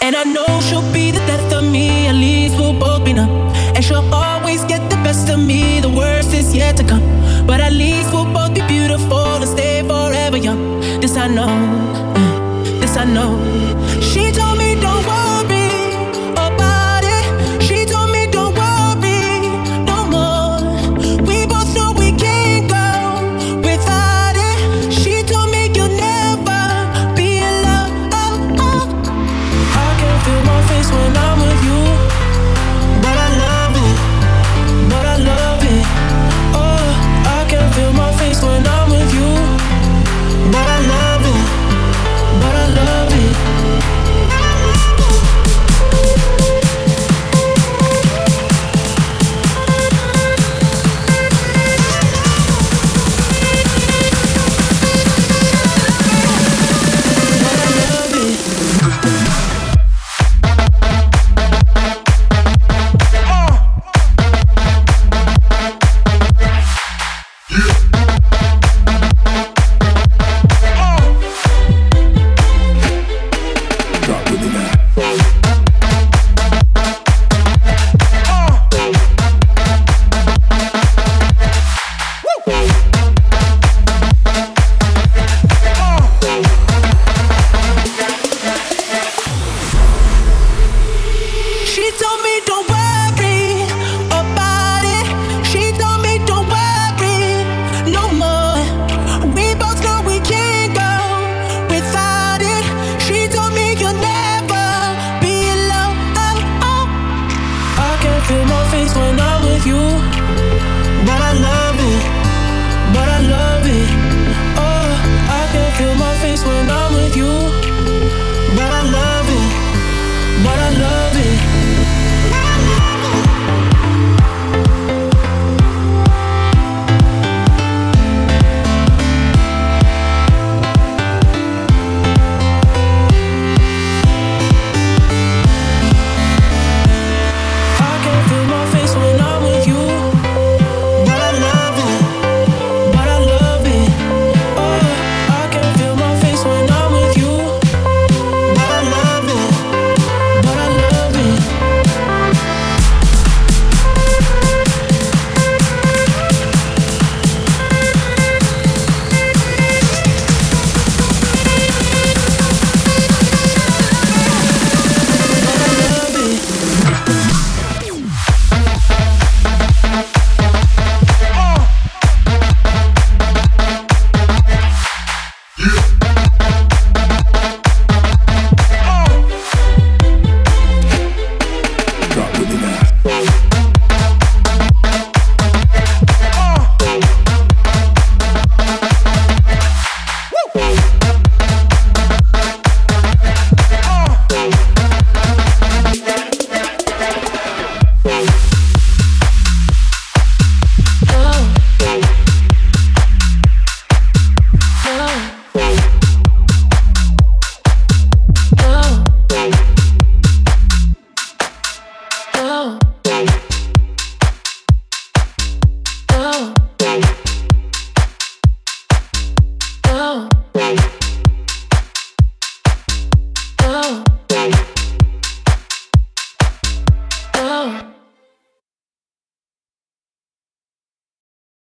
And I know she'll be the death of me, at least we'll both be numb. And she'll always get the best of me, the worst is yet to come. But at least we'll both be beautiful and stay forever young. This I know. don't